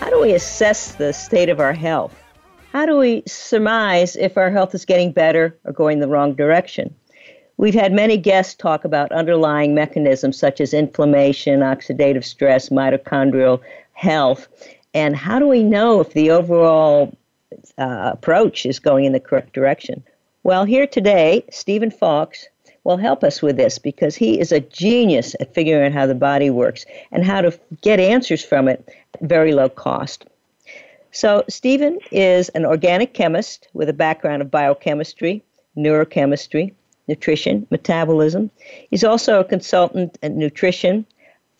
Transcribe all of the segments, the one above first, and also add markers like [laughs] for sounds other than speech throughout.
How do we assess the state of our health? How do we surmise if our health is getting better or going the wrong direction? We've had many guests talk about underlying mechanisms such as inflammation, oxidative stress, mitochondrial health. And how do we know if the overall uh, approach is going in the correct direction? Well, here today, Stephen Fowkes will help us with this because he is a genius at figuring out how the body works and how to get answers from it at very low cost. So, Stephen is an organic chemist with a background of biochemistry, neurochemistry, nutrition, metabolism. He's also a consultant in nutrition,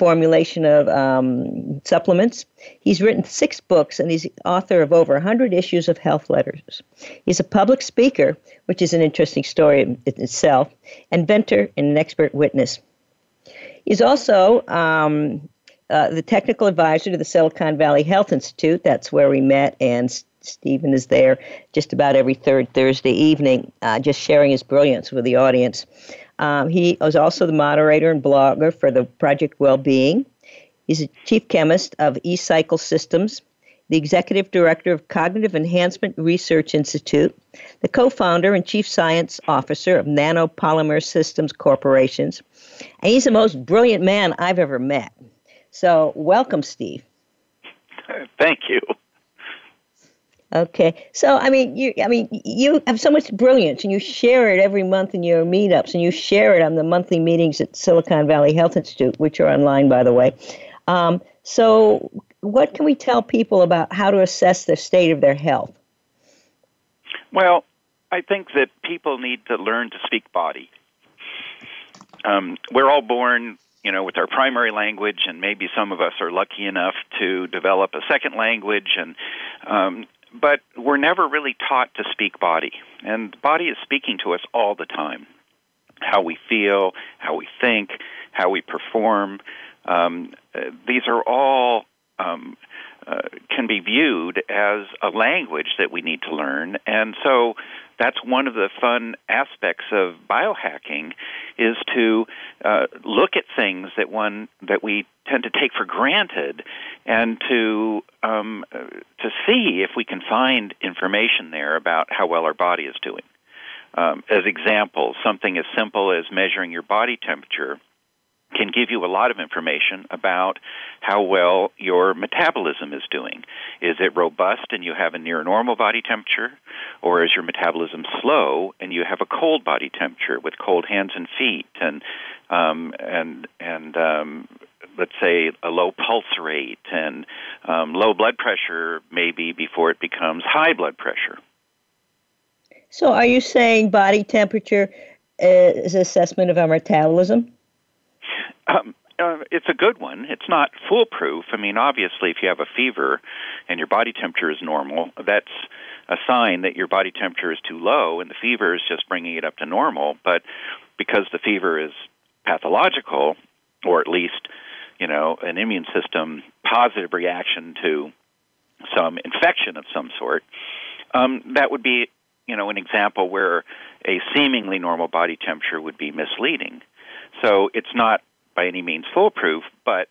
formulation of um, supplements. He's written six books and he's author of over 100 issues of health letters. He's a public speaker, which is an interesting story in itself, inventor and an expert witness. He's also um, uh, the technical advisor to the Silicon Valley Health Institute. That's where we met, and Stephen is there just about every third Thursday evening, uh, just sharing his brilliance with the audience. Um, he was also the moderator and blogger for the Project Wellbeing. He's a chief chemist of eCycle Systems, the executive director of Cognitive Enhancement Research Institute, the co founder and chief science officer of Nanopolymer Systems Corporations, and he's the most brilliant man I've ever met. So, welcome, Steve. Thank you. Okay, so I mean, you I mean, you have so much brilliance, and you share it every month in your meetups, and you share it on the monthly meetings at Silicon Valley Health Institute, which are online, by the way. Um, so, what can we tell people about how to assess the state of their health? Well, I think that people need to learn to speak body. Um, we're all born you know, with our primary language, and maybe some of us are lucky enough to develop a second language, and um, but we're never really taught to speak body. And body is speaking to us all the time. How we feel, how we think, how we perform. Um, uh, these are all um, uh, can be viewed as a language that we need to learn. And so that's one of the fun aspects of biohacking is to uh, look at things that one that we tend to take for granted and to um, to see if we can find information there about how well our body is doing. Um, as examples, something as simple as measuring your body temperature can give you a lot of information about how well your metabolism is doing. Is it robust and you have a near normal body temperature, or is your metabolism slow and you have a cold body temperature with cold hands and feet and um, and and um, let's say a low pulse rate and um, low blood pressure maybe before it becomes high blood pressure. So, are you saying body temperature is assessment of our metabolism? Um, uh, it's a good one. It's not foolproof. I mean, obviously, if you have a fever and your body temperature is normal, that's a sign that your body temperature is too low, and the fever is just bringing it up to normal. But because the fever is pathological, or at least, you know, an immune system positive reaction to some infection of some sort, um, that would be, you know, an example where a seemingly normal body temperature would be misleading. So it's not by any means foolproof, but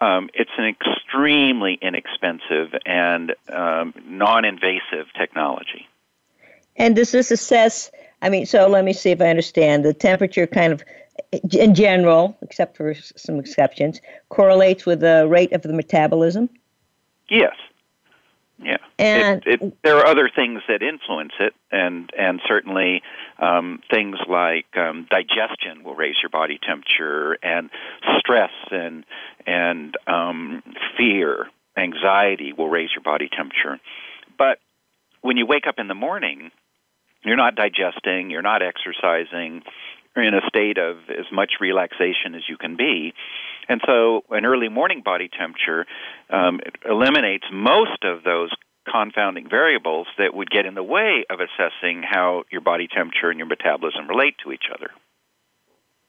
um, it's an extremely inexpensive and um, non-invasive technology. And does this assess? I mean, so let me see if I understand. The temperature, kind of, in general, except for some exceptions, correlates with the rate of the metabolism. Yes. Yeah, and it, it, there are other things that influence it, and and certainly um, things like um, digestion will raise your body temperature, and stress and and um, fear, anxiety will raise your body temperature. But when you wake up in the morning, you're not digesting, you're not exercising, in a state of as much relaxation as you can be. And so, an early morning body temperature um, eliminates most of those confounding variables that would get in the way of assessing how your body temperature and your metabolism relate to each other.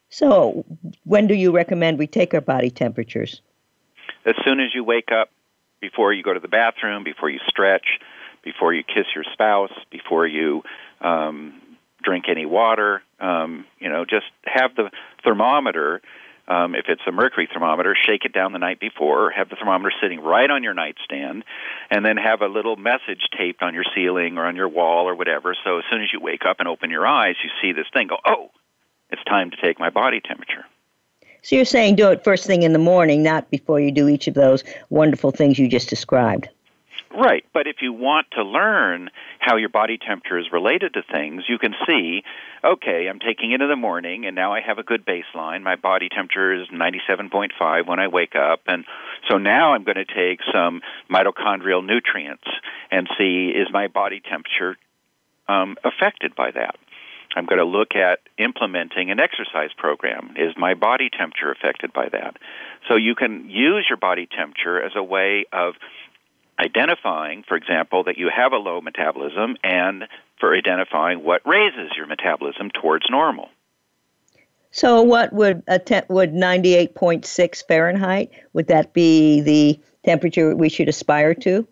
So, when do you recommend we take our body temperatures? As soon as you wake up, before you go to the bathroom, before you stretch, before you kiss your spouse, before you um, drink any water. Um, you know, just have the thermometer. Um, if it's a mercury thermometer, shake it down the night before. Have the thermometer sitting right on your nightstand, and then have a little message taped on your ceiling or on your wall or whatever. So as soon as you wake up and open your eyes, you see this thing. Go, oh, it's time to take my body temperature. So you're saying do it first thing in the morning, not before you do each of those wonderful things you just described. Right, but if you want to learn how your body temperature is related to things, you can see, okay, I'm taking it in the morning and now I have a good baseline. My body temperature is 97.5 when I wake up and so now I'm going to take some mitochondrial nutrients and see is my body temperature um, affected by that. I'm going to look at implementing an exercise program. Is my body temperature affected by that? So you can use your body temperature as a way of identifying, for example, that you have a low metabolism and for identifying what raises your metabolism towards normal. So, what would a te- would 98.6 Fahrenheit would that be the temperature we should aspire to?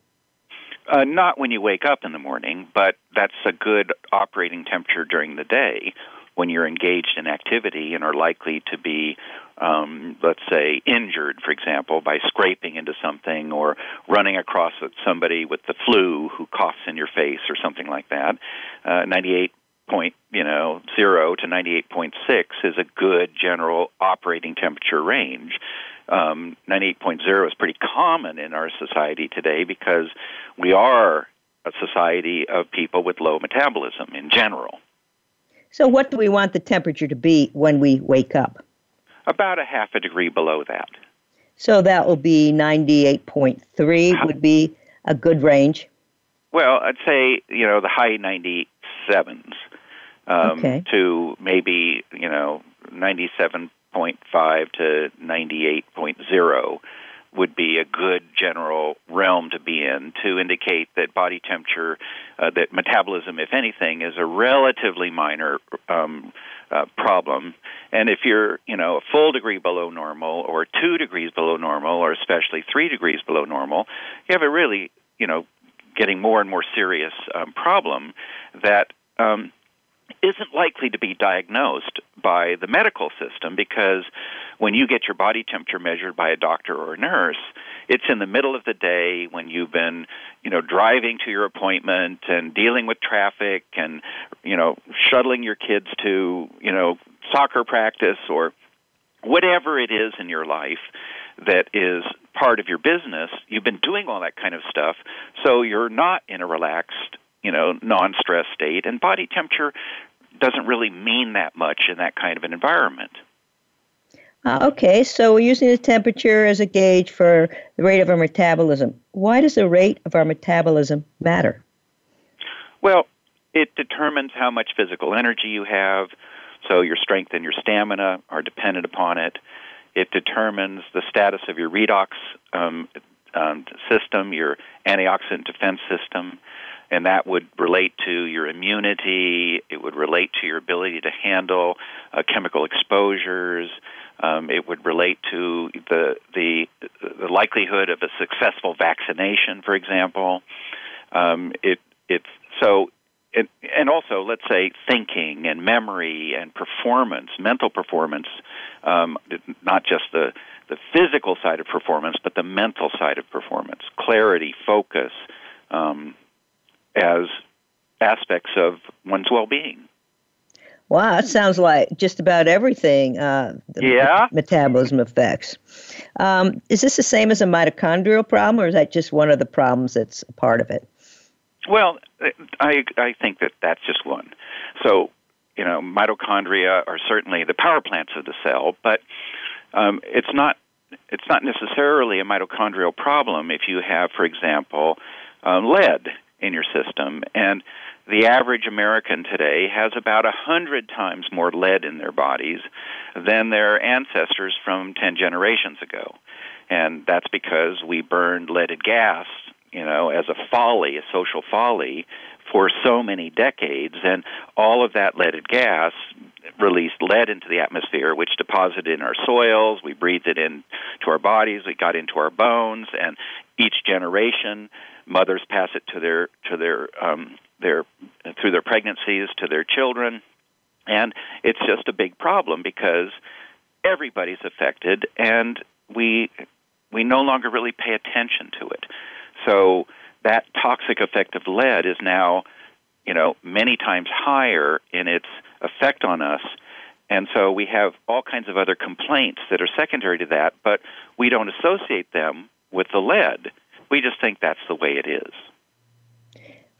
Uh, not when you wake up in the morning, but that's a good operating temperature during the day when you're engaged in activity and are likely to be, um, let's say, injured, for example, by scraping into something or running across somebody with the flu who coughs in your face or something like that. Uh, 98 point you know zero to 98.6 is a good general operating temperature range um, 98.0 is pretty common in our society today because we are a society of people with low metabolism in general so, what do we want the temperature to be when we wake up? About a half a degree below that. So, that will be 98.3 would be a good range. Well, I'd say, you know, the high 97s um, okay. to maybe, you know, 97.5 to 98.0 would be a good general realm to be in to indicate that body temperature, uh, that metabolism, if anything, is a relatively minor um, uh, problem. And if you're, you know, a full degree below normal, or two degrees below normal, or especially three degrees below normal, you have a really, you know, getting more and more serious um, problem that um, isn't likely to be diagnosed by the medical system because when you get your body temperature measured by a doctor or a nurse, it's in the middle of the day when you've been, you know, driving to your appointment and dealing with traffic and, you know, shuttling your kids to, you know, soccer practice or whatever it is in your life that is part of your business, you've been doing all that kind of stuff, so you're not in a relaxed you know, non-stress state, and body temperature doesn't really mean that much in that kind of an environment. Uh, okay, so we're using the temperature as a gauge for the rate of our metabolism. Why does the rate of our metabolism matter? Well, it determines how much physical energy you have, so your strength and your stamina are dependent upon it. It determines the status of your redox um, um, system, your antioxidant defense system and that would relate to your immunity. It would relate to your ability to handle uh, chemical exposures. Um, it would relate to the, the the likelihood of a successful vaccination, for example. Um, it it's so. It, and also, let's say thinking and memory and performance, mental performance, um, not just the the physical side of performance, but the mental side of performance, clarity, focus, um, as aspects of one's well-being. Wow, that sounds like just about everything. Uh, yeah. Metabolism effects. Um, is this the same as a mitochondrial problem, or is that just one of the problems that's a part of it? Well, I I think that that's just one. So, you know, mitochondria are certainly the power plants of the cell, but um, it's not it's not necessarily a mitochondrial problem if you have, for example, um, lead in your system. And the average American today has about a hundred times more lead in their bodies than their ancestors from ten generations ago. And that's because we burned leaded gas, you know, as a folly, a social folly, for so many decades, and all of that leaded gas released lead into the atmosphere, which deposited in our soils. We breathed it into our bodies. It got into our bones, and each generation, mothers pass it to their to their um, their through their pregnancies to their children, and it's just a big problem because everybody's affected, and we we no longer really pay attention to it. So that toxic effect of lead is now, you know, many times higher in its effect on us. And so we have all kinds of other complaints that are secondary to that, but we don't associate them with the lead. We just think that's the way it is.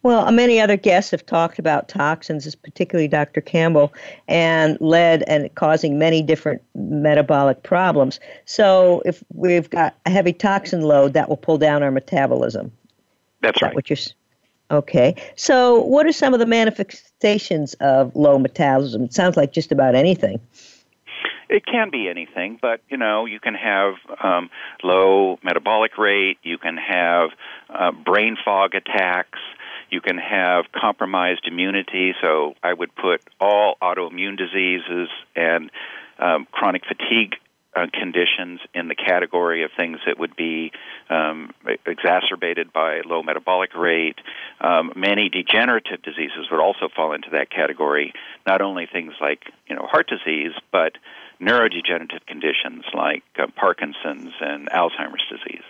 Well, many other guests have talked about toxins, particularly Dr. Campbell, and lead and causing many different metabolic problems. So, if we've got a heavy toxin load, that will pull down our metabolism. That's right. That what you're Okay. So, what are some of the manifestations of low metabolism? It sounds like just about anything. It can be anything, but you know, you can have um, low metabolic rate. You can have uh, brain fog attacks. You can have compromised immunity, so I would put all autoimmune diseases and um, chronic fatigue uh, conditions in the category of things that would be um, exacerbated by low metabolic rate. Um, many degenerative diseases would also fall into that category. Not only things like you know heart disease, but neurodegenerative conditions like uh, Parkinson's and Alzheimer's disease.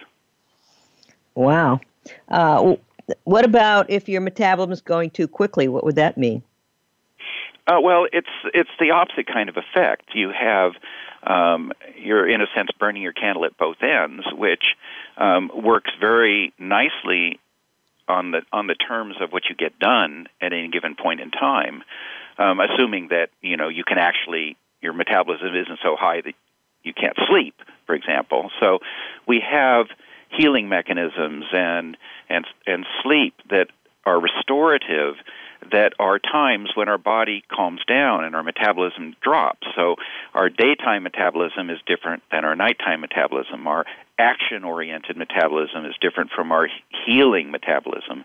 Wow. Uh, what about if your metabolism is going too quickly? What would that mean? Uh, well, it's it's the opposite kind of effect. You have um, you're in a sense burning your candle at both ends, which um, works very nicely on the on the terms of what you get done at any given point in time, um, assuming that you know you can actually your metabolism isn't so high that you can't sleep, for example. So we have healing mechanisms and and and sleep that are restorative that are times when our body calms down and our metabolism drops. So our daytime metabolism is different than our nighttime metabolism. Our action oriented metabolism is different from our healing metabolism.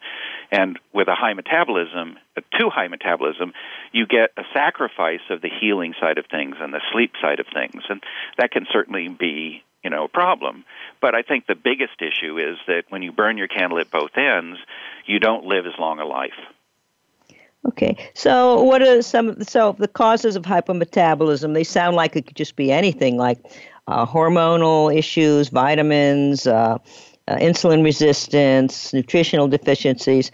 And with a high metabolism, a too high metabolism, you get a sacrifice of the healing side of things and the sleep side of things. And that can certainly be you know, a problem. But I think the biggest issue is that when you burn your candle at both ends, you don't live as long a life. Okay, so what are some? So the causes of hypometabolism? They sound like it could just be anything, like uh, hormonal issues, vitamins, uh, uh, insulin resistance, nutritional deficiencies,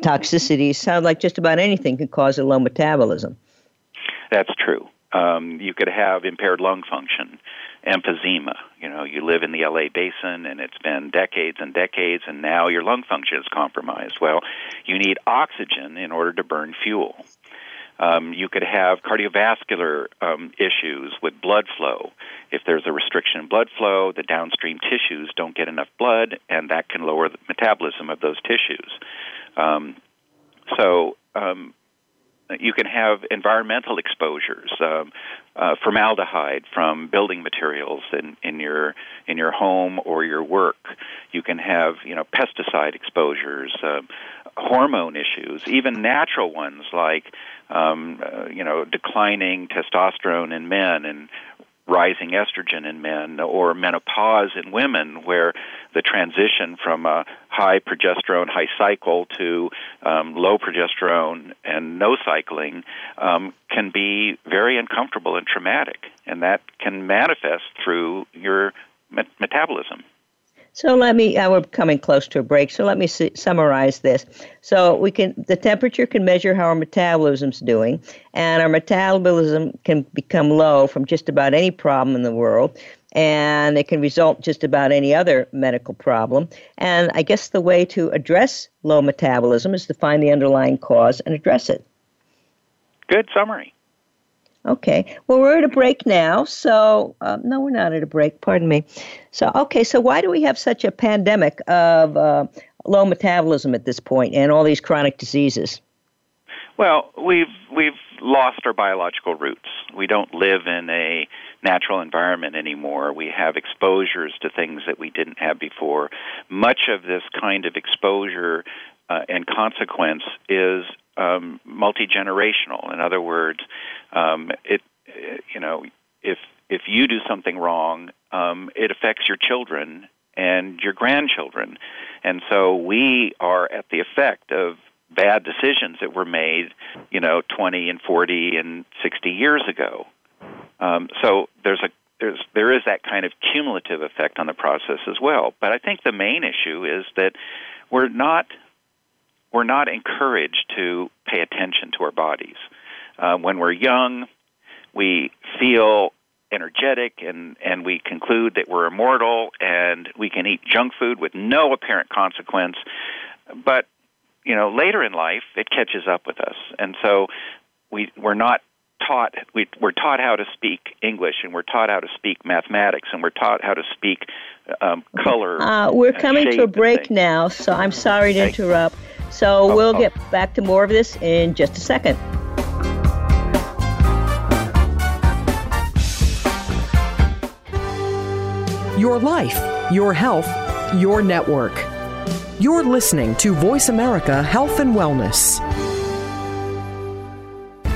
toxicities. Sound like just about anything could cause a low metabolism. That's true. Um, you could have impaired lung function emphysema. You know, you live in the LA basin and it's been decades and decades and now your lung function is compromised. Well, you need oxygen in order to burn fuel. Um, you could have cardiovascular um, issues with blood flow. If there's a restriction in blood flow, the downstream tissues don't get enough blood, and that can lower the metabolism of those tissues. Um, so, um, you can have environmental exposures, um, uh, formaldehyde from building materials in, in your in your home or your work. You can have you know pesticide exposures, uh, hormone issues, even natural ones like um, uh, you know declining testosterone in men and rising estrogen in men or menopause in women, where the transition from a high progesterone, high cycle to um, low progesterone and no cycling um, can be very uncomfortable and traumatic, and that can manifest through your met- metabolism. So let me. Uh, we're coming close to a break. So let me see, summarize this. So we can the temperature can measure how our metabolism's doing, and our metabolism can become low from just about any problem in the world, and it can result just about any other medical problem. And I guess the way to address low metabolism is to find the underlying cause and address it. Good summary. Okay. Well, we're at a break now. So, uh, no, we're not at a break. Pardon me. So, okay. So, why do we have such a pandemic of uh, low metabolism at this point and all these chronic diseases? Well, we've we've lost our biological roots. We don't live in a natural environment anymore. We have exposures to things that we didn't have before. Much of this kind of exposure uh, and consequence is um, multi generational. In other words, um, it you know if if you do something wrong, um, it affects your children and your grandchildren, and so we are at the effect of bad decisions that were made, you know, 20 and 40 and 60 years ago. Um, so there's a there's there is that kind of cumulative effect on the process as well. But I think the main issue is that we're not we're not encouraged to pay attention to our bodies. Uh, when we're young, we feel energetic and, and we conclude that we're immortal and we can eat junk food with no apparent consequence. But, you know, later in life, it catches up with us. And so we, we're not taught we, we're taught how to speak English and we're taught how to speak mathematics and we're taught how to speak um, color. Uh, we're coming to a break now, so I'm sorry to interrupt. So oh, we'll oh. get back to more of this in just a second. Your life, your health, your network. You're listening to Voice America Health and Wellness.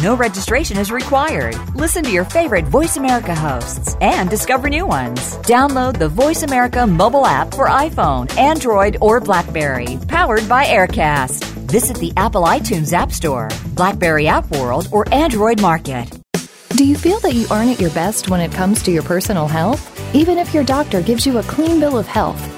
No registration is required. Listen to your favorite Voice America hosts and discover new ones. Download the Voice America mobile app for iPhone, Android, or Blackberry, powered by Aircast. Visit the Apple iTunes App Store, Blackberry App World, or Android Market. Do you feel that you aren't at your best when it comes to your personal health? Even if your doctor gives you a clean bill of health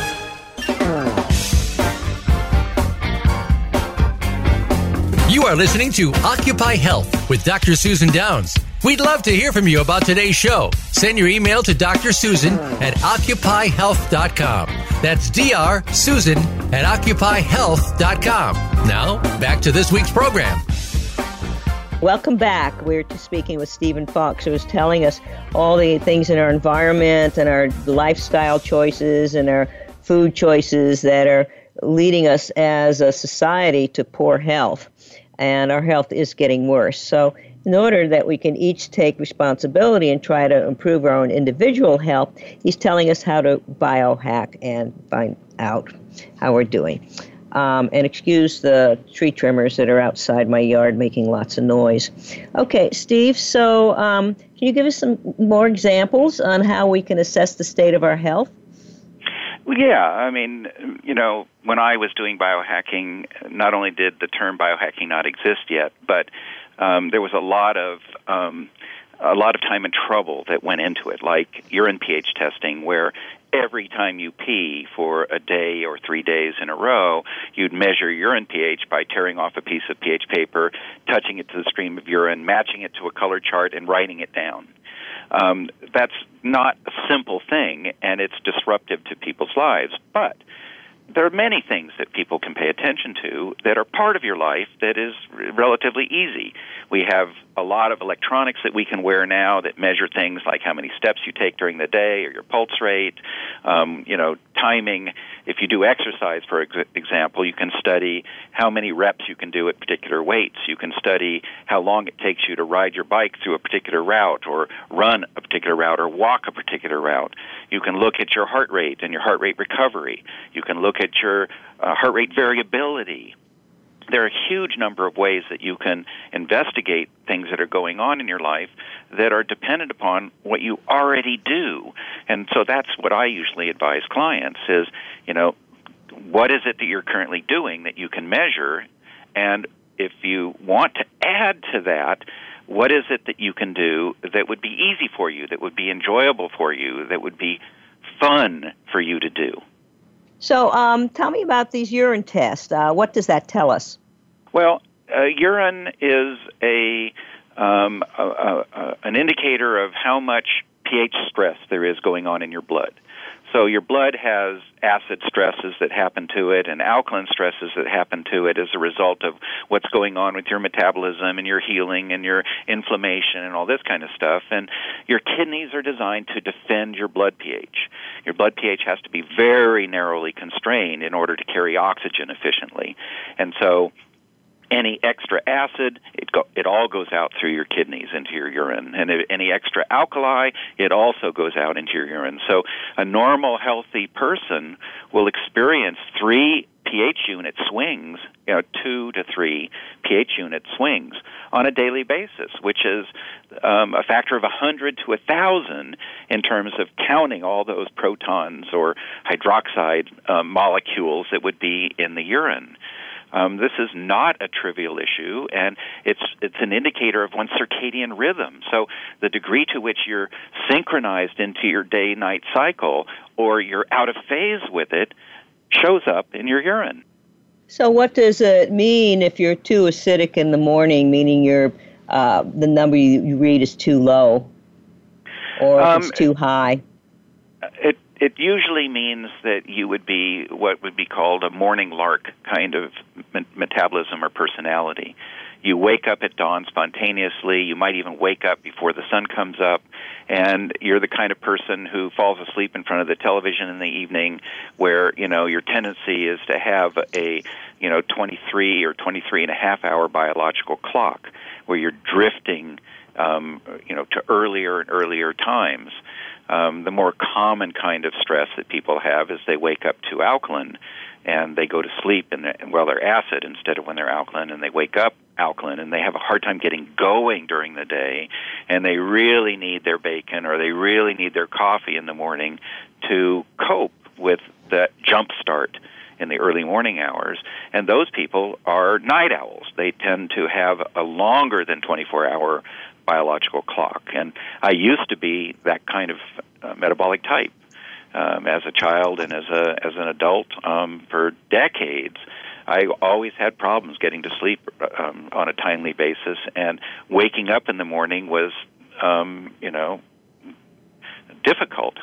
You are listening to Occupy Health with Dr. Susan Downs. We'd love to hear from you about today's show. Send your email to Dr. Susan at occupyhealth.com. That's Dr. Susan at occupyhealth.com. Now, back to this week's program. Welcome back. We're speaking with Stephen Fowkes, who is telling us all the things in our environment and our lifestyle choices and our food choices that are leading us as a society to poor health and our health is getting worse. So, in order that we can each take responsibility and try to improve our own individual health, he's telling us how to biohack and find out how we're doing. Um, and excuse the tree trimmers that are outside my yard making lots of noise. Okay, Steve, so um, can you give us some more examples on how we can assess the state of our health? Yeah, I mean, you know, when I was doing biohacking, not only did the term biohacking not exist yet, but um, there was a lot of um, a lot of time and trouble that went into it, like urine pH testing, where every time you pee for a day or three days in a row, you'd measure urine pH by tearing off a piece of pH paper, touching it to the stream of urine, matching it to a color chart, and writing it down. Um, that's not a simple thing, and it's disruptive to people's lives. But there are many things that people can pay attention to that are part of your life that is relatively easy. We have a lot of electronics that we can wear now that measure things like how many steps you take during the day or your pulse rate, um, you know, timing. If you do exercise, for ex- example, you can study how many reps you can do at particular weights. You can study how long it takes you to ride your bike through a particular route or run a particular route or walk a particular route. You can look at your heart rate and your heart rate recovery. You can look at your uh, heart rate variability there are a huge number of ways that you can investigate things that are going on in your life that are dependent upon what you already do. And so that's what I usually advise clients is, you know, what is it that you're currently doing that you can measure and if you want to add to that, what is it that you can do that would be easy for you, that would be enjoyable for you, that would be fun for you to do? So, um, tell me about these urine tests. Uh, what does that tell us? Well, uh, urine is a, um, a, a, a, an indicator of how much pH stress there is going on in your blood. So your blood has acid stresses that happen to it and alkaline stresses that happen to it as a result of what's going on with your metabolism and your healing and your inflammation and all this kind of stuff. And your kidneys are designed to defend your blood pH. Your blood pH has to be very narrowly constrained in order to carry oxygen efficiently. And so any extra acid, it go, it all goes out through your kidneys into your urine, and any extra alkali, it also goes out into your urine. So a normal, healthy person will experience three pH unit swings, you know, two to three pH unit swings on a daily basis, which is um, a factor of a hundred to a thousand in terms of counting all those protons or hydroxide um, molecules that would be in the urine. Um, this is not a trivial issue, and it's it's an indicator of one's circadian rhythm. So the degree to which you're synchronized into your day-night cycle, or you're out of phase with it, shows up in your urine. So what does it mean if you're too acidic in the morning, meaning your uh, the number you, you, read is too low, or if um, it's too high? It it usually means that you would be what would be called a morning lark kind of metabolism or personality. You wake up at dawn spontaneously. You might even wake up before the sun comes up. And you're the kind of person who falls asleep in front of the television in the evening where, you know, your tendency is to have a, you know, 23 or 23 and a half hour biological clock where you're drifting, um, you know, to earlier and earlier times um, the more common kind of stress that people have is they wake up to alkaline and they go to sleep and well they're acid instead of when they're alkaline and they wake up alkaline and they have a hard time getting going during the day and they really need their bacon or they really need their coffee in the morning to cope with that jump start in the early morning hours. And those people are night owls. They tend to have a longer than 24 hour biological clock. And I used to be that kind of uh, metabolic type um, as a child and as a as an adult um, for decades. I always had problems getting to sleep um, on a timely basis, and waking up in the morning was, um, you know, difficult.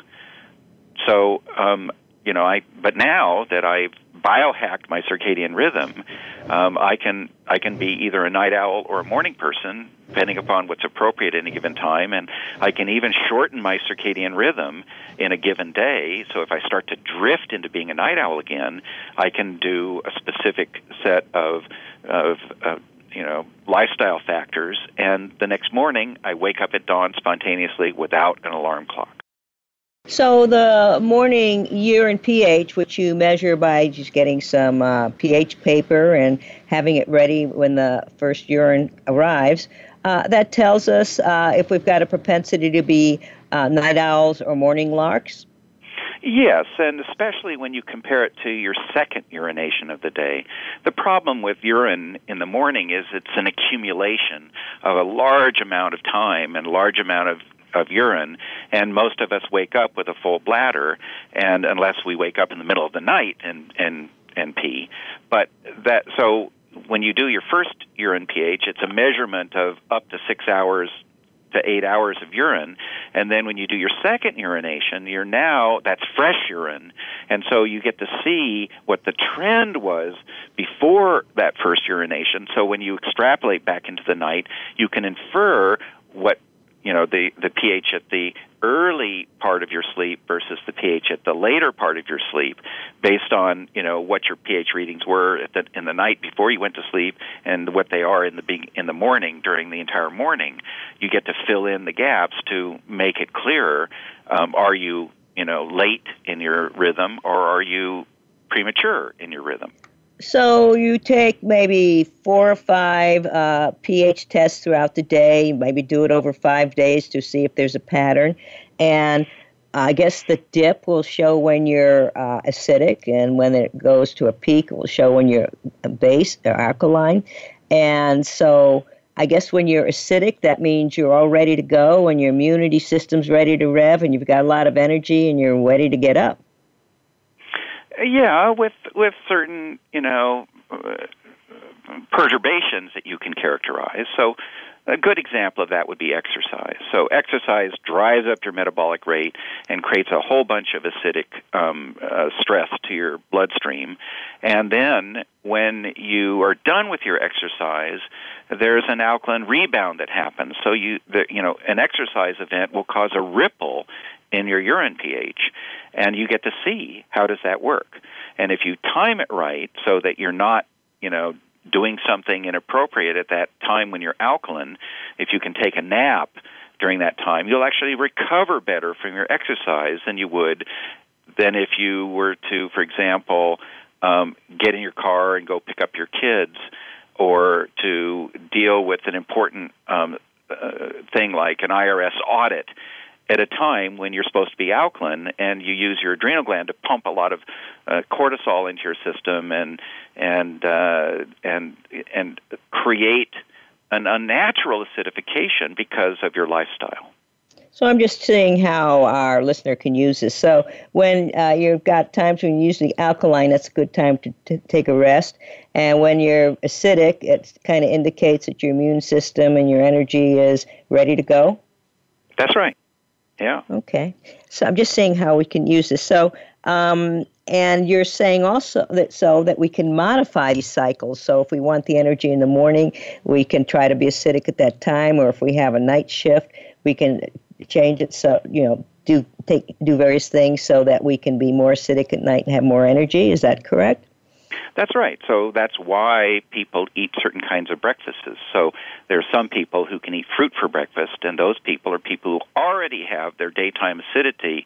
So, um, you know, I but now that I've biohacked my circadian rhythm, um, I can I can be either a night owl or a morning person, depending upon what's appropriate at any given time, and I can even shorten my circadian rhythm in a given day. So if I start to drift into being a night owl again, I can do a specific set of of uh, you know lifestyle factors, and the next morning I wake up at dawn spontaneously without an alarm clock. So the morning urine pH, which you measure by just getting some uh, pH paper and having it ready when the first urine arrives, uh, that tells us uh, if we've got a propensity to be uh, night owls or morning larks. Yes, and especially when you compare it to your second urination of the day. The problem with urine in the morning is it's an accumulation of a large amount of time and large amount of of urine, and most of us wake up with a full bladder, and unless we wake up in the middle of the night and and and pee, but that so when you do your first urine pH, it's a measurement of up to six hours to eight hours of urine. And then when you do your second urination, you're now, that's fresh urine. And so you get to see what the trend was before that first urination. So when you extrapolate back into the night, you can infer what you know the the pH at the early part of your sleep versus the pH at the later part of your sleep, based on you know what your pH readings were the, in the night before you went to sleep and what they are in the in the morning during the entire morning. You get to fill in the gaps to make it clearer. Um, are you you know late in your rhythm or are you premature in your rhythm? So you take maybe four or five uh, pH tests throughout the day, maybe do it over five days to see if there's a pattern. And I guess the dip will show when you're uh, acidic, and when it goes to a peak, it will show when you're base or alkaline. And so I guess when you're acidic, that means you're all ready to go, and your immunity system's ready to rev, and you've got a lot of energy, and you're ready to get up. Yeah, with with certain you know uh, perturbations that you can characterize. So. A good example of that would be exercise. So, exercise drives up your metabolic rate and creates a whole bunch of acidic um, uh, stress to your bloodstream. And then, when you are done with your exercise, there's an alkaline rebound that happens. So, you, the, you know, an exercise event will cause a ripple in your urine pH, and you get to see how does that work. And if you time it right, so that you're not, you know, doing something inappropriate at that time when you're alkaline, if you can take a nap during that time, you'll actually recover better from your exercise than you would than if you were to, for example, um, get in your car and go pick up your kids, or to deal with an important um, uh, thing like an IRS audit at a time when you're supposed to be alkaline and you use your adrenal gland to pump a lot of uh, cortisol into your system and and uh, and and create an unnatural acidification because of your lifestyle. So I'm just seeing how our listener can use this. So when uh, you've got times when you're usually alkaline, that's a good time to, to take a rest. And when you're acidic, it kind of indicates that your immune system and your energy is ready to go. That's right. Yeah. Okay. So I'm just seeing how we can use this. So, um, and you're saying also that so that we can modify these cycles. So if we want the energy in the morning, we can try to be acidic at that time, or if we have a night shift, we can change it. So you know, do take do various things so that we can be more acidic at night and have more energy. Is that correct? That's right. So that's why people eat certain kinds of breakfasts. So there are some people who can eat fruit for breakfast, and those people are people who already have their daytime acidity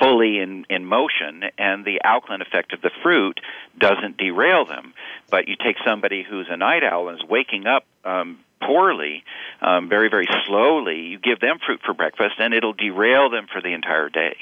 fully in, in motion, and the alkaline effect of the fruit doesn't derail them. But you take somebody who's a night owl and is waking up um, poorly, um, very, very slowly, you give them fruit for breakfast, and it'll derail them for the entire day.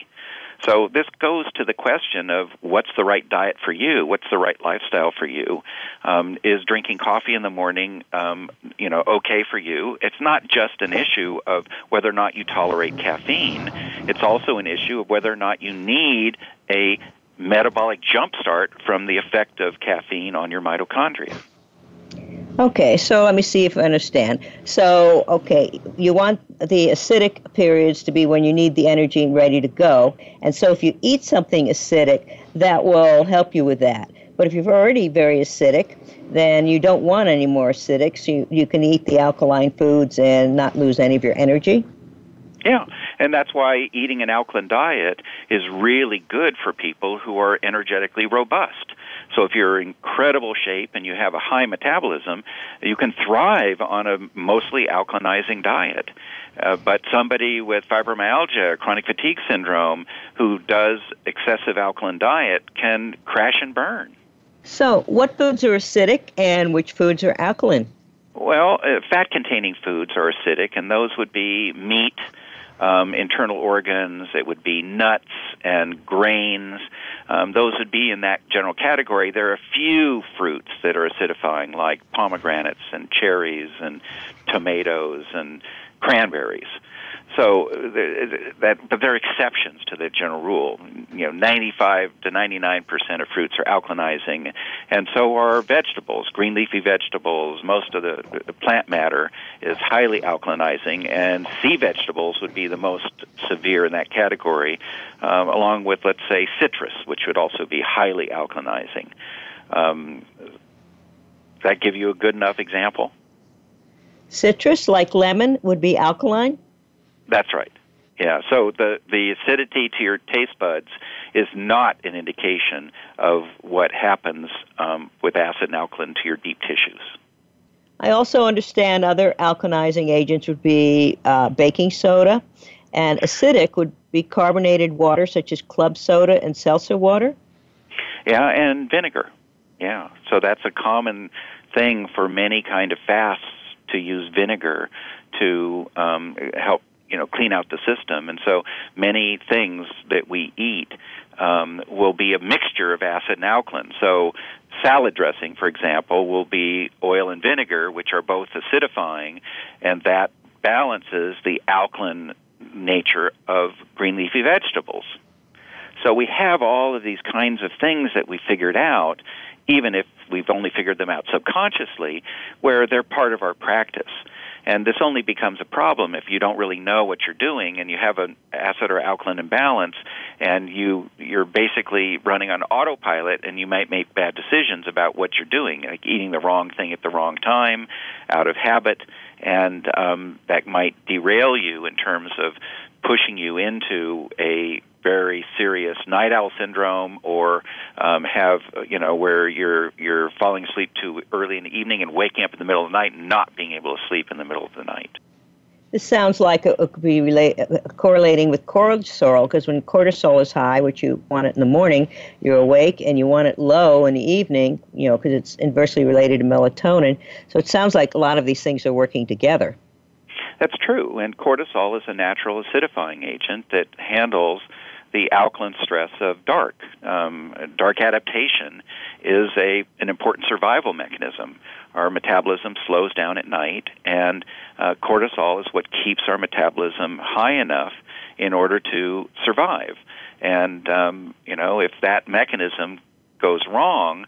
So this goes to the question of what's the right diet for you? What's the right lifestyle for you? Um, is drinking coffee in the morning, um, you know, okay for you? It's not just an issue of whether or not you tolerate caffeine. It's also an issue of whether or not you need a metabolic jumpstart from the effect of caffeine on your mitochondria. Okay, so let me see if I understand. So, okay, you want the acidic periods to be when you need the energy and ready to go. And so, if you eat something acidic, that will help you with that. But if you're already very acidic, then you don't want any more acidic, so you, you can eat the alkaline foods and not lose any of your energy. Yeah, and that's why eating an alkaline diet is really good for people who are energetically robust so if you're in incredible shape and you have a high metabolism, you can thrive on a mostly alkalinizing diet. Uh, but somebody with fibromyalgia, chronic fatigue syndrome, who does excessive alkaline diet can crash and burn. So, what foods are acidic and which foods are alkaline? Well, uh, fat containing foods are acidic, and those would be meat, um, internal organs, it would be nuts and grains. Um, those would be in that general category. There are a few fruits that are acidifying, like pomegranates and cherries and tomatoes and cranberries. So that, but there are exceptions to the general rule. You know, 95 to 99 percent of fruits are alkalizing, and so are vegetables, green leafy vegetables. Most of the, plant matter is highly alkalizing, and sea vegetables would be the most severe in that category, um, along with, let's say, citrus, which would also be highly alkalizing. Um, does that give you a good enough example? Citrus, like lemon, would be alkaline? That's right. Yeah, so the, the acidity to your taste buds is not an indication of what happens um, with acid and alkaline to your deep tissues. I also understand other alkalizing agents would be uh, baking soda, and acidic would be carbonated water such as club soda and seltzer water. Yeah, and vinegar. Yeah, so that's a common thing for many kind of fasts to use vinegar to um, help you know clean out the system. And so many things that we eat um, will be a mixture of acid and alkaline. So salad dressing for example will be oil and vinegar which are both acidifying and that balances the alkaline nature of green leafy vegetables. So we have all of these kinds of things that we figured out even if we've only figured them out subconsciously where they're part of our practice and this only becomes a problem if you don't really know what you're doing and you have an acid or alkaline imbalance and you you're basically running on autopilot and you might make bad decisions about what you're doing, like eating the wrong thing at the wrong time out of habit. And um, that might derail you in terms of pushing you into a very serious night owl syndrome or um, have you know where you're you're falling asleep too early in the evening and waking up in the middle of the night and not being able to sleep in the middle of the night. This sounds like it could be relate, uh, correlating with cortisol because when cortisol is high, which you want it in the morning, you're awake, and you want it low in the evening, you know, because it's inversely related to melatonin. So it sounds like a lot of these things are working together. That's true, and cortisol is a natural acidifying agent that handles the alkaline stress of dark. Um, dark adaptation is a an important survival mechanism. Our metabolism slows down at night, and uh, cortisol is what keeps our metabolism high enough in order to survive. And um, you know, if that mechanism goes wrong,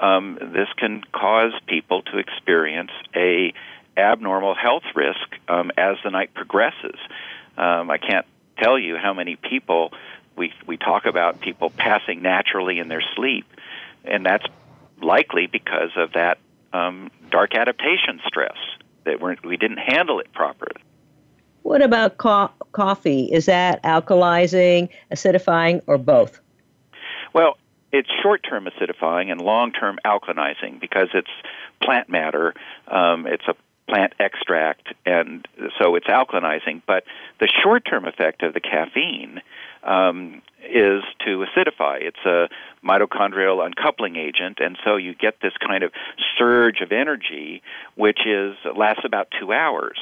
um, this can cause people to experience a abnormal health risk um, as the night progresses. Um, I can't tell you how many people we we talk about people passing naturally in their sleep, and that's likely because of that um, dark adaptation stress that we're, we didn't handle it properly. What about co- coffee? Is that alkalizing, acidifying, or both? Well, it's short-term acidifying and long-term alkalizing because it's plant matter. Um, it's a plant extract, and so it's alkalizing. But the short-term effect of the caffeine um, is to acidify. It's a mitochondrial uncoupling agent, and so you get this kind of surge of energy, which is lasts about two hours,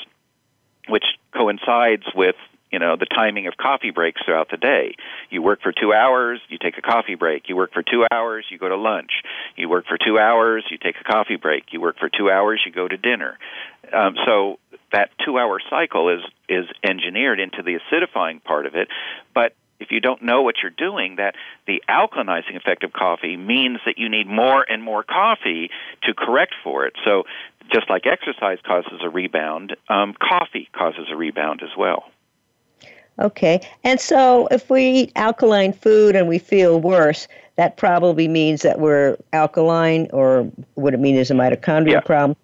which coincides with you know the timing of coffee breaks throughout the day. You work for two hours, you take a coffee break. You work for two hours, you go to lunch. You work for two hours, you take a coffee break. You work for two hours, you go to dinner. Um, so that two-hour cycle is is engineered into the acidifying part of it, but if you don't know what you're doing, that the alkalizing effect of coffee means that you need more and more coffee to correct for it. So, just like exercise causes a rebound, um, coffee causes a rebound as well. Okay, and so if we eat alkaline food and we feel worse, that probably means that we're alkaline, or what it mean is a mitochondrial yeah. problem?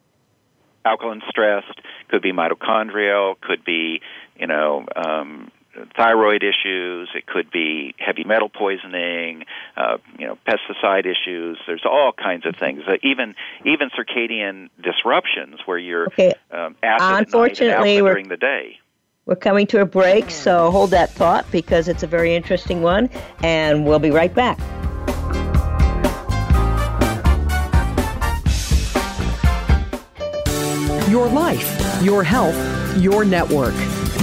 Alkaline stressed could be mitochondrial, could be you know um, thyroid issues. It could be heavy metal poisoning, uh, you know, pesticide issues. There's all kinds of things. Uh, even even circadian disruptions where you're okay. um, acid Unfortunately, we're, during the day. We're coming to a break, so hold that thought because it's a very interesting one, and we'll be right back. Your life, your health, your network.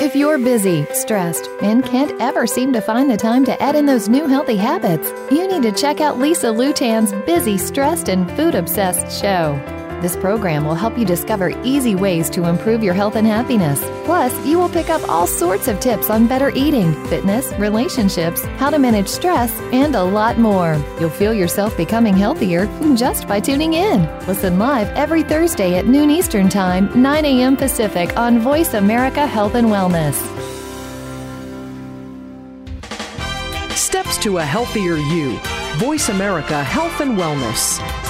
If you're busy, stressed, and can't ever seem to find the time to add in those new healthy habits, you need to check out Lisa Lutan's Busy, Stressed, and Food Obsessed show. This program will help you discover easy ways to improve your health and happiness. Plus, you will pick up all sorts of tips on better eating, fitness, relationships, how to manage stress, and a lot more. You'll feel yourself becoming healthier just by tuning in. Listen live every Thursday at noon Eastern Time, 9 a.m. Pacific on Voice America Health and Wellness. Steps to a healthier you. Voice America Health and Wellness.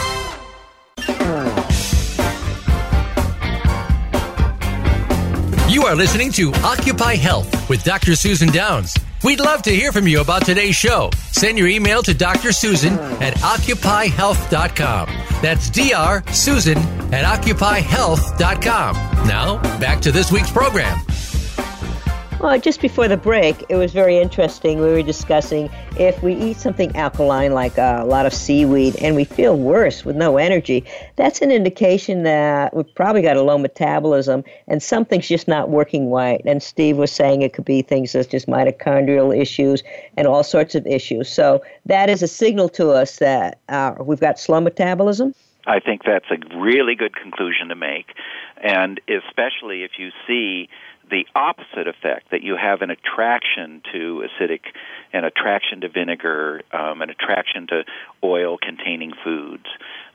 You are listening to Occupy Health with Dr. Susan Downs. We'd love to hear from you about today's show. Send your email to Dr. Susan at occupyhealth.com. That's Dr. Susan at occupyhealth.com. Now, back to this week's program. Well, just before the break, it was very interesting. We were discussing if we eat something alkaline like a lot of seaweed and we feel worse with no energy, that's an indication that we've probably got a low metabolism and something's just not working right. And Steve was saying it could be things such as mitochondrial issues and all sorts of issues. So that is a signal to us that uh, we've got slow metabolism. I think that's a really good conclusion to make, and especially if you see the opposite effect that you have an attraction to acidic, an attraction to vinegar, um, an attraction to oil containing foods,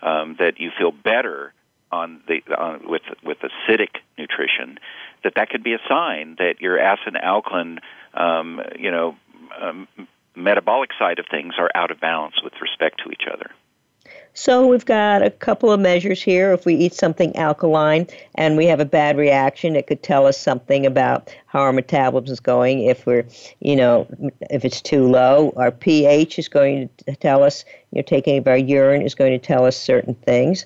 um, that you feel better on the on, with with acidic nutrition, that that could be a sign that your acid alkaline, um, you know, um, metabolic side of things are out of balance with respect to each other. So we've got a couple of measures here. If we eat something alkaline and we have a bad reaction, it could tell us something about how our metabolism is going. If we're, you know, if it's too low, our pH is going to tell us. You know, taking of our urine is going to tell us certain things,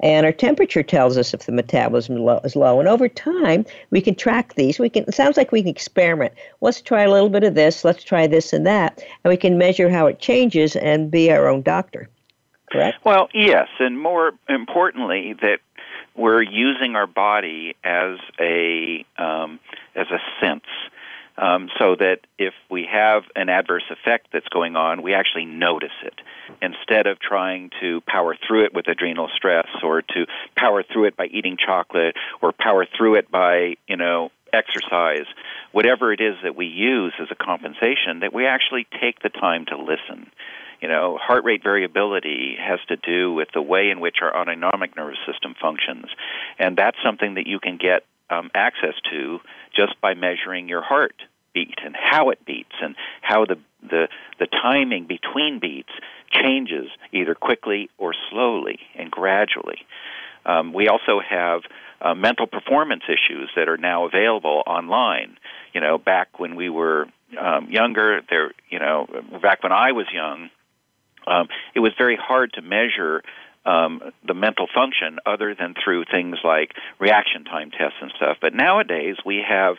and our temperature tells us if the metabolism is low. And over time, we can track these. We can. It sounds like we can experiment. Let's try a little bit of this. Let's try this and that, and we can measure how it changes and be our own doctor correct? Well, yes, and more importantly, that we're using our body as a um, as a sense. Um, so that if we have an adverse effect that's going on, we actually notice it instead of trying to power through it with adrenal stress or to power through it by eating chocolate or power through it by, you know, exercise, whatever it is that we use as a compensation, that we actually take the time to listen you know, heart rate variability has to do with the way in which our autonomic nervous system functions, and that's something that you can get um, access to just by measuring your heart beat and how it beats and how the the the timing between beats changes either quickly or slowly and gradually. Um, we also have uh, mental performance issues that are now available online. You know, back when we were um, younger, there, you know, back when I was young, um, it was very hard to measure um, the mental function other than through things like reaction time tests and stuff. But nowadays we have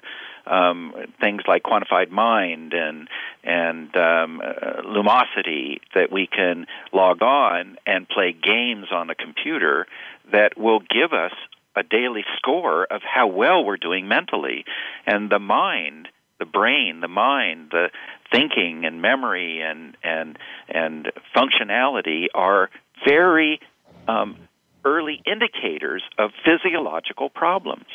um, things like quantified mind and and um, uh, Lumosity that we can log on and play games on the computer that will give us a daily score of how well we're doing mentally, and the mind the brain, the mind, the thinking and memory and and and functionality are very um, early indicators of physiological problems.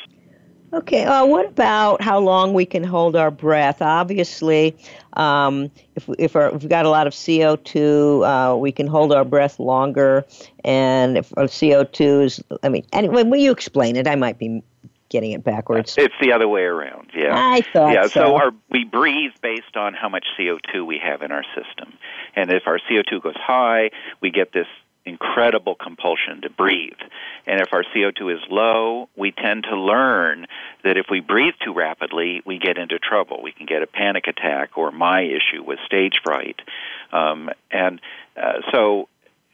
Okay, uh, what about how long we can hold our breath? Obviously, um, if, if, our, if, we've got a lot of CO2, uh, we can hold our breath longer. And if our CO2 is, I mean, anyway, will you explain it? I might be getting it backwards. It's the other way around. Yeah. I thought yeah, so. so our, we breathe based on how much CO2 we have in our system. And if our CO2 goes high, we get this incredible compulsion to breathe. And if our CO2 is low, we tend to learn that if we breathe too rapidly, we get into trouble. We can get a panic attack, or my issue was stage fright. Um, and uh, so,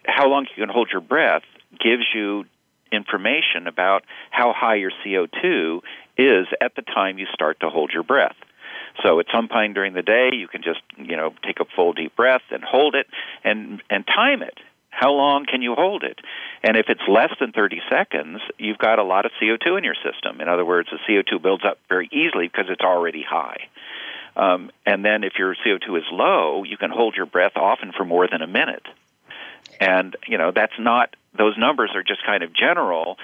how long you can hold your breath gives you information about how high your CO2 is at the time you start to hold your breath. So at some point during the day, you can just you know take a full deep breath and hold it and and time it. How long can you hold it? And if it's less than 30 seconds, you've got a lot of CO2 in your system. In other words, the CO2 builds up very easily because it's already high. Um, and then if your CO2 is low, you can hold your breath often for more than a minute. And you know that's not; those numbers are just kind of general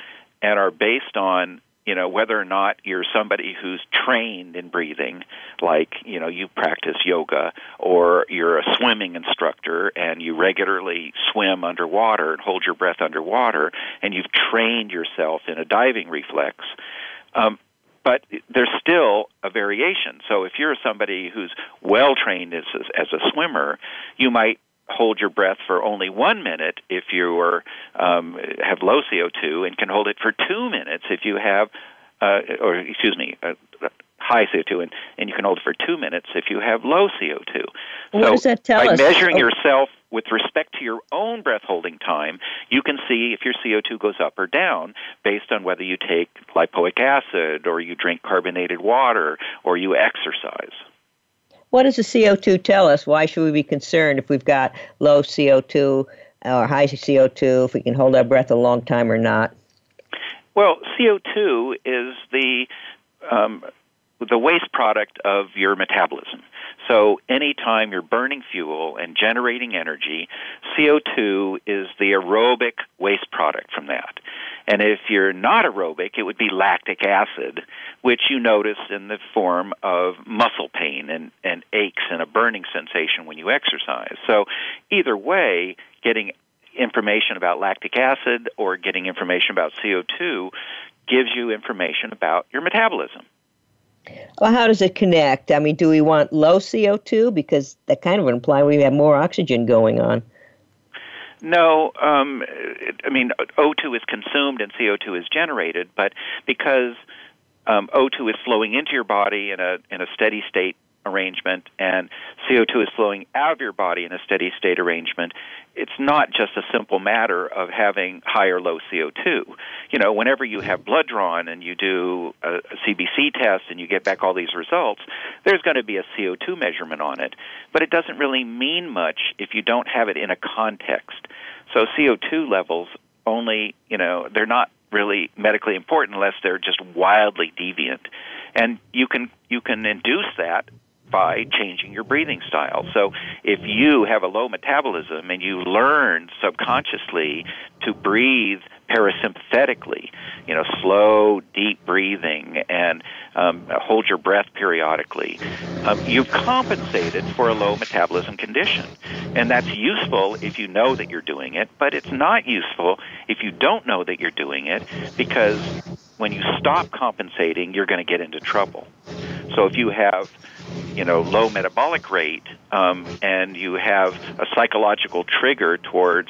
and are based on you know whether or not you're somebody who's trained in breathing like you know you practice yoga or you're a swimming instructor and you regularly swim underwater and hold your breath underwater and you've trained yourself in a diving reflex. Um, but there's still a variation. So if you're somebody who's well trained as, as a swimmer you might hold your breath for only one minute if you are um, have low CO2, and can hold it for two minutes if you have, uh, or excuse me, uh, high CO2, and, and you can hold it for two minutes if you have low CO2. What so does that tell by us? measuring Oh. yourself with respect to your own breath holding time, you can see if your CO2 goes up or down based on whether you take lipoic acid or you drink carbonated water or you exercise. What does the CO2 tell us? Why should we be concerned if we've got low CO2 or high CO2, if we can hold our breath a long time or not? Well, CO2 is the um, the waste product of your metabolism. So anytime you're burning fuel and generating energy, CO2 is the aerobic waste product from that. And if you're not aerobic, it would be lactic acid, which you notice in the form of muscle pain and, aches and a burning sensation when you exercise. So either way, getting information about lactic acid or getting information about CO2 gives you information about your metabolism. Well, how does it connect? I mean, do we want low CO2? Because that kind of would imply we have more oxygen going on. No, um, it, I mean O2 is consumed and CO2 is generated, but because um, O2 is flowing into your body in a in a steady state arrangement, and CO2 is flowing out of your body in a steady state arrangement, it's not just a simple matter of having high or low CO2. You know, whenever you have blood drawn and you do a, CBC test and you get back all these results, there's going to be a CO2 measurement on it, but it doesn't really mean much if you don't have it in a context. So CO2 levels only, you know, they're not really medically important unless they're just wildly deviant. And you can you can induce that by changing your breathing style. So if you have a low metabolism and you learn subconsciously to breathe parasympathetically, you know, slow, deep breathing and um, hold your breath periodically, um, you've compensated for a low metabolism condition. And that's useful if you know that you're doing it, but it's not useful if you don't know that you're doing it because when you stop compensating, you're going to get into trouble. So if you have you know low metabolic rate um, and you have a psychological trigger towards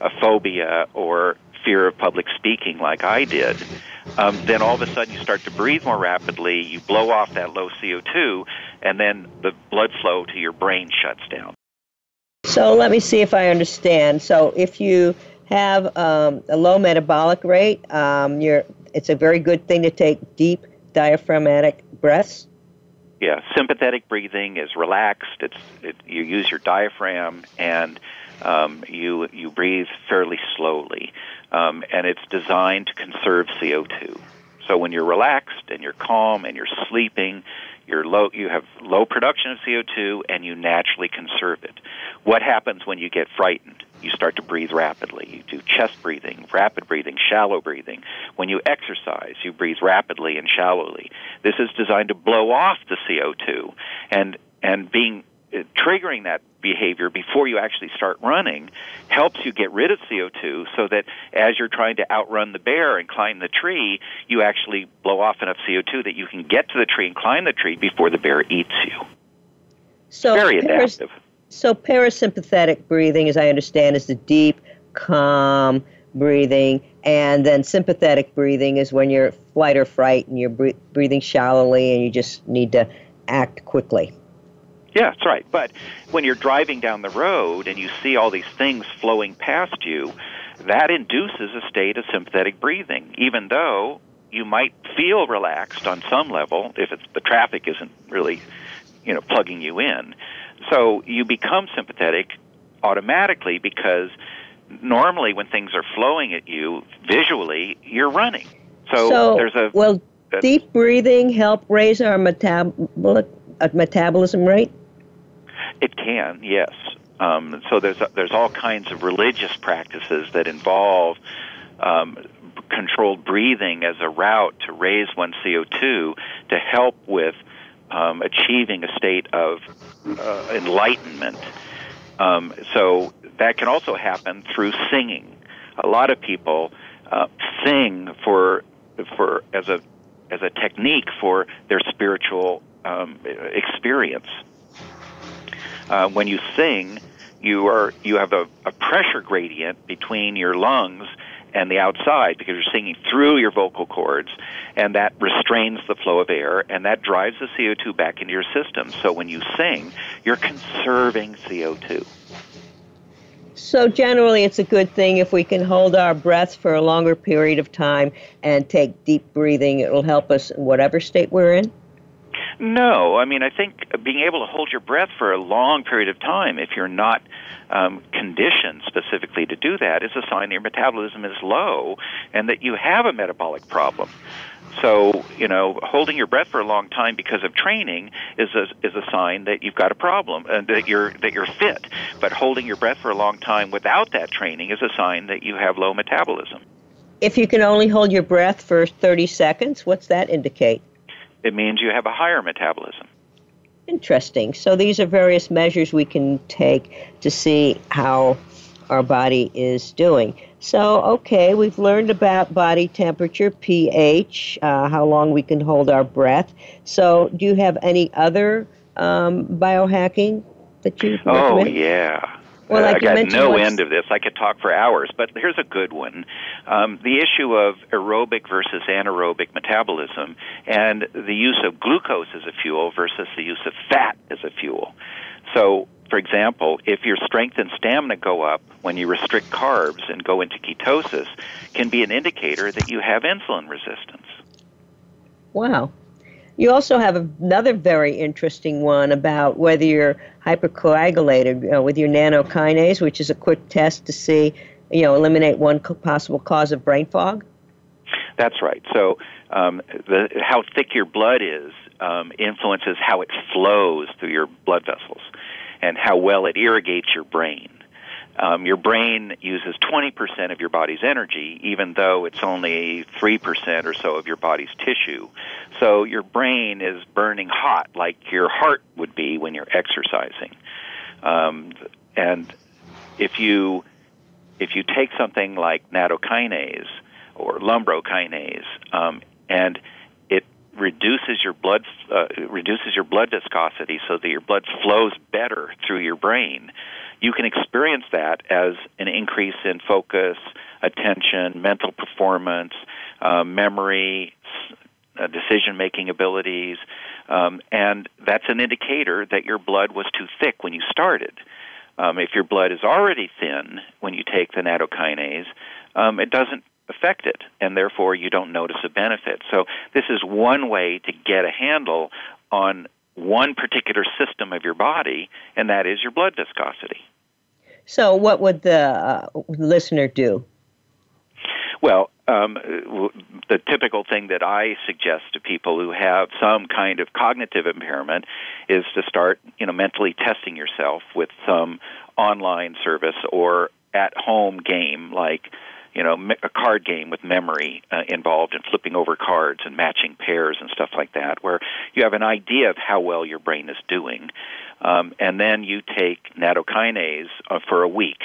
a phobia or fear of public speaking like I did, um, then all of a sudden you start to breathe more rapidly, you blow off that low CO2, and then the blood flow to your brain shuts down. So let me see if I understand. So if you have um, a low metabolic rate, um, you're, it's a very good thing to take deep diaphragmatic breaths. Yeah, sympathetic breathing is relaxed. It's it, you use your diaphragm and um, you you breathe fairly slowly, um, and it's designed to conserve CO2. So when you're relaxed and you're calm and you're sleeping, you're low. You have low production of CO2, and you naturally conserve it. What happens when you get frightened? You start to breathe rapidly. You do chest breathing, rapid breathing, shallow breathing. When you exercise, you breathe rapidly and shallowly. This is designed to blow off the CO2, and and being uh, triggering that behavior before you actually start running helps you get rid of CO2 so that as you're trying to outrun the bear and climb the tree, you actually blow off enough CO2 that you can get to the tree and climb the tree before the bear eats you. So Very adaptive. So parasympathetic breathing, as I understand, is the deep, calm breathing, and then sympathetic breathing is when you're flight or fright and you're breathing shallowly and you just need to act quickly. Yeah, that's right. But when you're driving down the road and you see all these things flowing past you, that induces a state of sympathetic breathing, even though you might feel relaxed on some level if the traffic isn't really, you know, plugging you in. So you become sympathetic automatically because normally when things are flowing at you visually, you're running. So, So, there's a will a- deep breathing help raise our metabolic uh, metabolism rate? It can, yes. Um, so there's there's all kinds of religious practices that involve um, controlled breathing as a route to raise one's CO2 to help with um, achieving a state of uh, enlightenment. Um, so that can also happen through singing. A lot of people uh, sing for for as a as a technique for their spiritual um, experience. Uh, when you sing, you are you have a, a pressure gradient between your lungs and the outside because you're singing through your vocal cords, and that restrains the flow of air, and that drives the CO2 back into your system. So when you sing, you're conserving CO2. So generally, it's a good thing if we can hold our breath for a longer period of time and take deep breathing. It will help us in whatever state we're in. No, I mean I think being able to hold your breath for a long period of time, if you're not um, conditioned specifically to do that, is a sign that your metabolism is low and that you have a metabolic problem. So you know, holding your breath for a long time because of training is a is a sign that you've got a problem and that you're that you're fit. But holding your breath for a long time without that training is a sign that you have low metabolism. If you can only hold your breath for 30 seconds, what's that indicate? It means you have a higher metabolism. Interesting. So these are various measures we can take to see how our body is doing. So, okay, we've learned about body temperature, pH, uh, how long we can hold our breath. So, do you have any other um, biohacking that you Oh recommend? yeah. Well, Uh, like I got no end of this. I could talk for hours, but here's a good one: um, the issue of aerobic versus anaerobic metabolism, and the use of glucose as a fuel versus the use of fat as a fuel. So, for example, if your strength and stamina go up when you restrict carbs and go into ketosis, can be an indicator that you have insulin resistance. Wow. You also have another very interesting one about whether you're hypercoagulated you know, with your nattokinase, which is a quick test to see, you know, eliminate one possible cause of brain fog. That's right. So, um, the, how thick your blood is um, influences how it flows through your blood vessels and how well it irrigates your brain. Um, your brain uses 20% of your body's energy, even though it's only 3% or so of your body's tissue. So your brain is burning hot like your heart would be when you're exercising. Um, and if you if you take something like nattokinase or lumbrokinase, um, and it reduces your blood uh, reduces your blood viscosity so that your blood flows better through your brain. You can experience that as an increase in focus, attention, mental performance, uh, memory, uh, decision making abilities, um, and that's an indicator that your blood was too thick when you started. Um, if your blood is already thin when you take the nattokinase, um, it doesn't affect it, and therefore you don't notice a benefit. So this is one way to get a handle on one particular system of your body, and that is your blood viscosity. So, what would the uh, listener do? Well, um, the typical thing that I suggest to people who have some kind of cognitive impairment is to start, you know, mentally testing yourself with some online service or at-home game like, you know, a card game with memory uh, involved and flipping over cards and matching pairs and stuff like that, where you have an idea of how well your brain is doing, um, and then you take nattokinase uh, for a week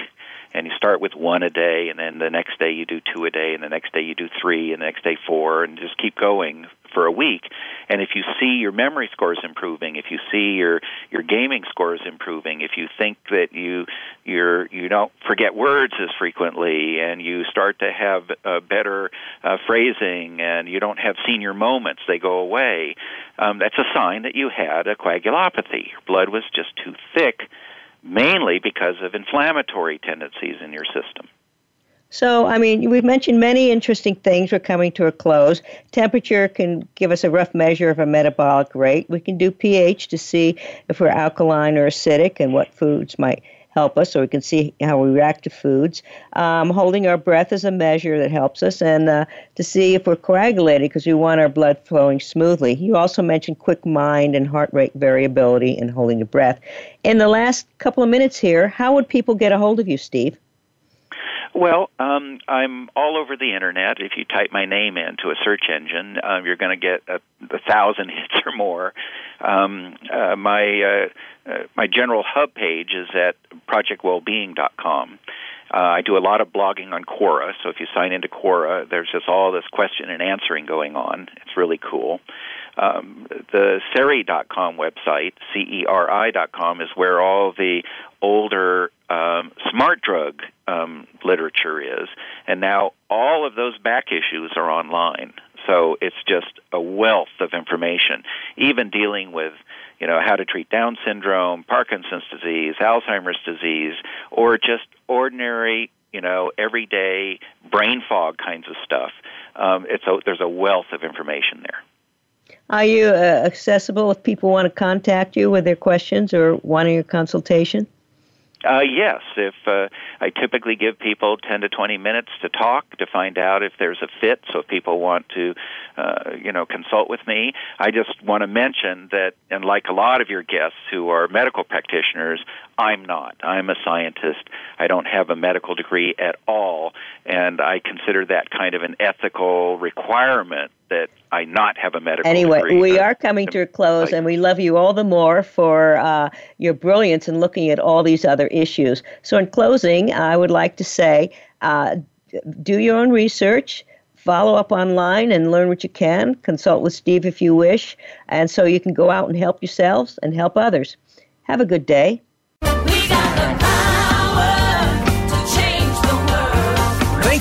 and you start with one a day, and then the next day you do two a day, and the next day you do three, and the next day four, and just keep going for a week. And if you see your memory scores improving, if you see your your gaming scores improving, if you think that you you're you don't forget words as frequently, and you start to have uh, better uh, phrasing, and you don't have senior moments, they go away. Um, that's a sign that you had a coagulopathy. Your blood was just too thick, mainly because of inflammatory tendencies in your system. So, I mean, we've mentioned many interesting things. We're coming to a close. Temperature can give us a rough measure of a metabolic rate. We can do pH to see if we're alkaline or acidic and what foods might help us, so we can see how we react to foods. Um, holding our breath is a measure that helps us, and uh, to see if we're coagulated because we want our blood flowing smoothly. You also mentioned quick mind and heart rate variability in holding your breath. In the last couple of minutes here, how would people get a hold of you, Steve? Well, um, I'm all over the internet. If you type my name into a search engine, um, you're going to get a, a thousand [laughs] hits or more. Um, uh, my uh, uh, my general hub page is at projectwellbeing.com. Uh, I do a lot of blogging on Quora, so if you sign into Quora, there's just all this question and answering going on. It's really cool. Um, the Ceri.com website, C-E-R-I.com, is where all the older um, smart drug um, literature is, and now all of those back issues are online. So it's just a wealth of information, even dealing with you know how to treat Down syndrome, Parkinson's disease, Alzheimer's disease, or just ordinary you know everyday brain fog kinds of stuff. Um, it's a, there's a wealth of information there. Are you uh, accessible if people want to contact you with their questions or wanting a consultation? Uh, yes, if uh, I typically give people 10 to 20 minutes to talk to find out if there's a fit. So if people want to, uh, you know, consult with me, I just want to mention that, and like a lot of your guests who are medical practitioners, I'm not. I'm a scientist. I don't have a medical degree at all, and I consider that kind of an ethical requirement that I not have a medical anyway, degree. we are coming to a close, and we love you all the more for uh, your brilliance in looking at all these other issues. So, in closing, I would like to say uh, do your own research. Follow up online and learn what you can. Consult with Steve if you wish. And so you can go out and help yourselves and help others. Have a good day.